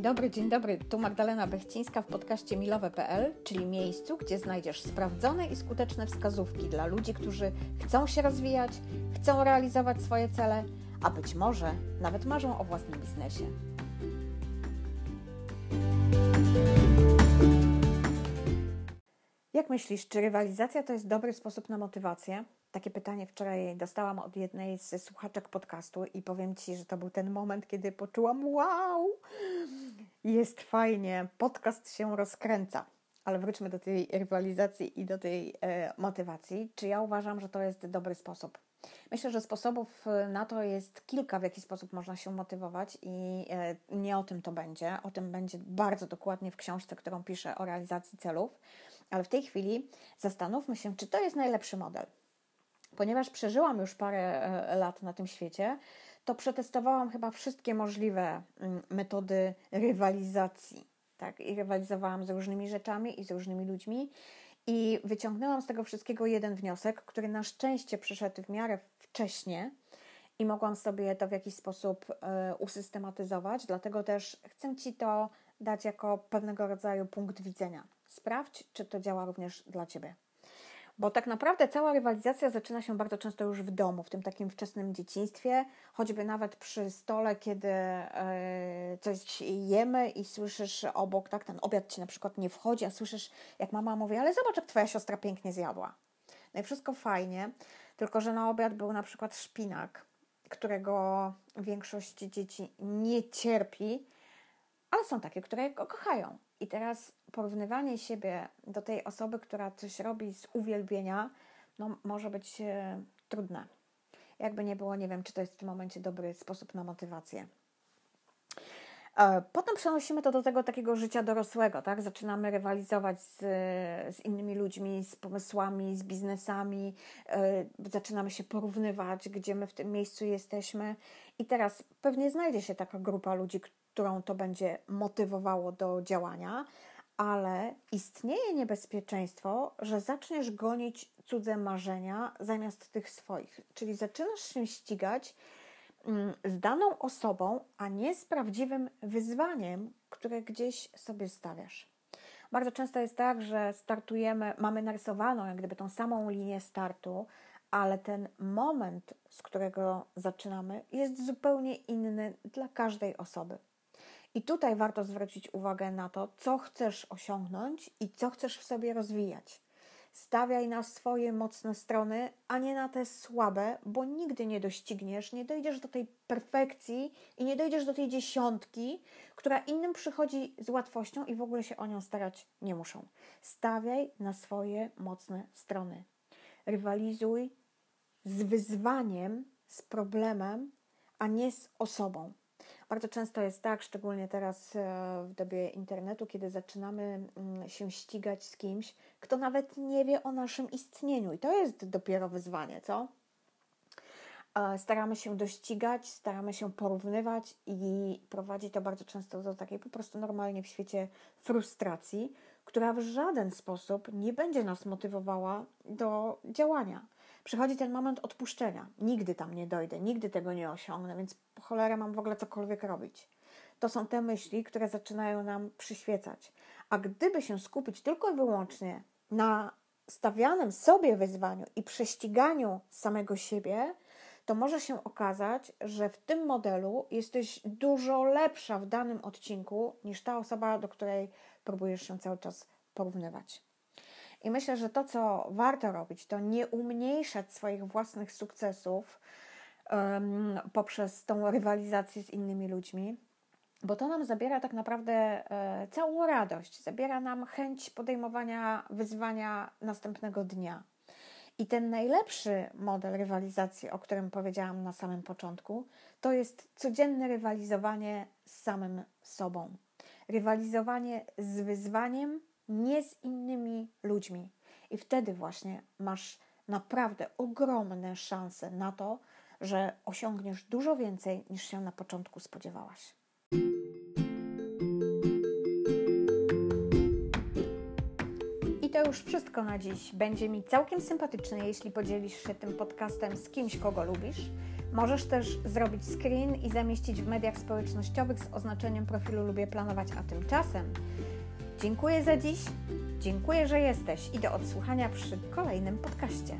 Dobry, dzień dobry. Tu Magdalena Bechcińska w podcaście milowe.pl, czyli miejscu, gdzie znajdziesz sprawdzone i skuteczne wskazówki dla ludzi, którzy chcą się rozwijać, chcą realizować swoje cele, a być może nawet marzą o własnym biznesie. Jak myślisz, czy rywalizacja to jest dobry sposób na motywację? Takie pytanie wczoraj dostałam od jednej z słuchaczek podcastu i powiem Ci, że to był ten moment, kiedy poczułam wow, jest fajnie, podcast się rozkręca. Ale wróćmy do tej rywalizacji i do tej e, motywacji. Czy ja uważam, że to jest dobry sposób? Myślę, że sposobów na to jest kilka, w jaki sposób można się motywować, i e, nie o tym to będzie. O tym będzie bardzo dokładnie w książce, którą piszę o realizacji celów. Ale w tej chwili zastanówmy się, czy to jest najlepszy model ponieważ przeżyłam już parę e, lat na tym świecie, to przetestowałam chyba wszystkie możliwe mm, metody rywalizacji. Tak? I rywalizowałam z różnymi rzeczami i z różnymi ludźmi. I wyciągnęłam z tego wszystkiego jeden wniosek, który na szczęście przyszedł w miarę wcześnie i mogłam sobie to w jakiś sposób y, usystematyzować. Dlatego też chcę Ci to dać jako pewnego rodzaju punkt widzenia. Sprawdź, czy to działa również dla Ciebie. Bo tak naprawdę cała rywalizacja zaczyna się bardzo często już w domu, w tym takim wczesnym dzieciństwie, choćby nawet przy stole, kiedy e, coś jemy i słyszysz obok, tak, ten obiad ci na przykład nie wchodzi, a słyszysz, jak mama mówi, ale zobacz, jak twoja siostra pięknie zjadła. No i wszystko fajnie, tylko że na obiad był na przykład szpinak, którego większość dzieci nie cierpi, ale są takie, które go kochają. I teraz porównywanie siebie do tej osoby, która coś robi z uwielbienia, no, może być e, trudne. Jakby nie było, nie wiem, czy to jest w tym momencie dobry sposób na motywację. E, potem przenosimy to do tego takiego życia dorosłego, tak? Zaczynamy rywalizować z, z innymi ludźmi, z pomysłami, z biznesami, yy, zaczynamy się porównywać, gdzie my w tym miejscu jesteśmy. I teraz pewnie znajdzie się taka grupa ludzi, którą to będzie motywowało do działania, ale istnieje niebezpieczeństwo, że zaczniesz gonić cudze marzenia zamiast tych swoich. Czyli zaczynasz się ścigać mm, z daną osobą, a nie z prawdziwym wyzwaniem, które gdzieś sobie stawiasz. Bardzo często jest tak, że startujemy, mamy narysowaną jak gdyby tą samą linię startu, ale ten moment, z którego zaczynamy, jest zupełnie inny dla każdej osoby. I tutaj warto zwrócić uwagę na to, co chcesz osiągnąć i co chcesz w sobie rozwijać. Stawiaj na swoje mocne strony, a nie na te słabe, bo nigdy nie dościgniesz, nie dojdziesz do tej perfekcji i nie dojdziesz do tej dziesiątki, która innym przychodzi z łatwością i w ogóle się o nią starać nie muszą. Stawiaj na swoje mocne strony. Rywalizuj z wyzwaniem, z problemem, a nie z osobą. Bardzo często jest tak, szczególnie teraz e, w dobie internetu, kiedy zaczynamy mm, się ścigać z kimś, kto nawet nie wie o naszym istnieniu. I to jest dopiero wyzwanie, co? E, staramy się dościgać, staramy się porównywać i prowadzi to bardzo często do takiej po prostu normalnie w świecie frustracji, która w żaden sposób nie będzie nas motywowała do działania przychodzi ten moment odpuszczenia. Nigdy tam nie dojdę, nigdy tego nie osiągnę, więc po cholerę mam w ogóle cokolwiek robić. To są te myśli, które zaczynają nam przyświecać. A gdyby się skupić tylko i wyłącznie na stawianym sobie wyzwaniu i prześciganiu samego siebie, to może się okazać, że w tym modelu jesteś dużo lepsza w danym odcinku niż ta osoba, do której próbujesz się cały czas porównywać. I myślę, że to, co warto robić, to nie umniejszać swoich własnych sukcesów um, poprzez tą rywalizację z innymi ludźmi, bo to nam zabiera tak naprawdę e, całą radość, zabiera nam chęć podejmowania wyzwania następnego dnia. I ten najlepszy model rywalizacji, o którym powiedziałam na samym początku, to jest codzienne rywalizowanie z samym sobą. Rywalizowanie z wyzwaniem, nie z innymi ludźmi. I wtedy właśnie masz naprawdę ogromne szanse na to, że osiągniesz dużo więcej niż się na początku spodziewałaś. I to już wszystko na dziś. Będzie mi całkiem sympatyczne, jeśli podzielisz się tym podcastem z kimś, kogo lubisz Możesz też zrobić screen i zamieścić w mediach społecznościowych z oznaczeniem profilu Lubię Planować, a tymczasem dziękuję za dziś, dziękuję, że jesteś i do odsłuchania przy kolejnym podcaście.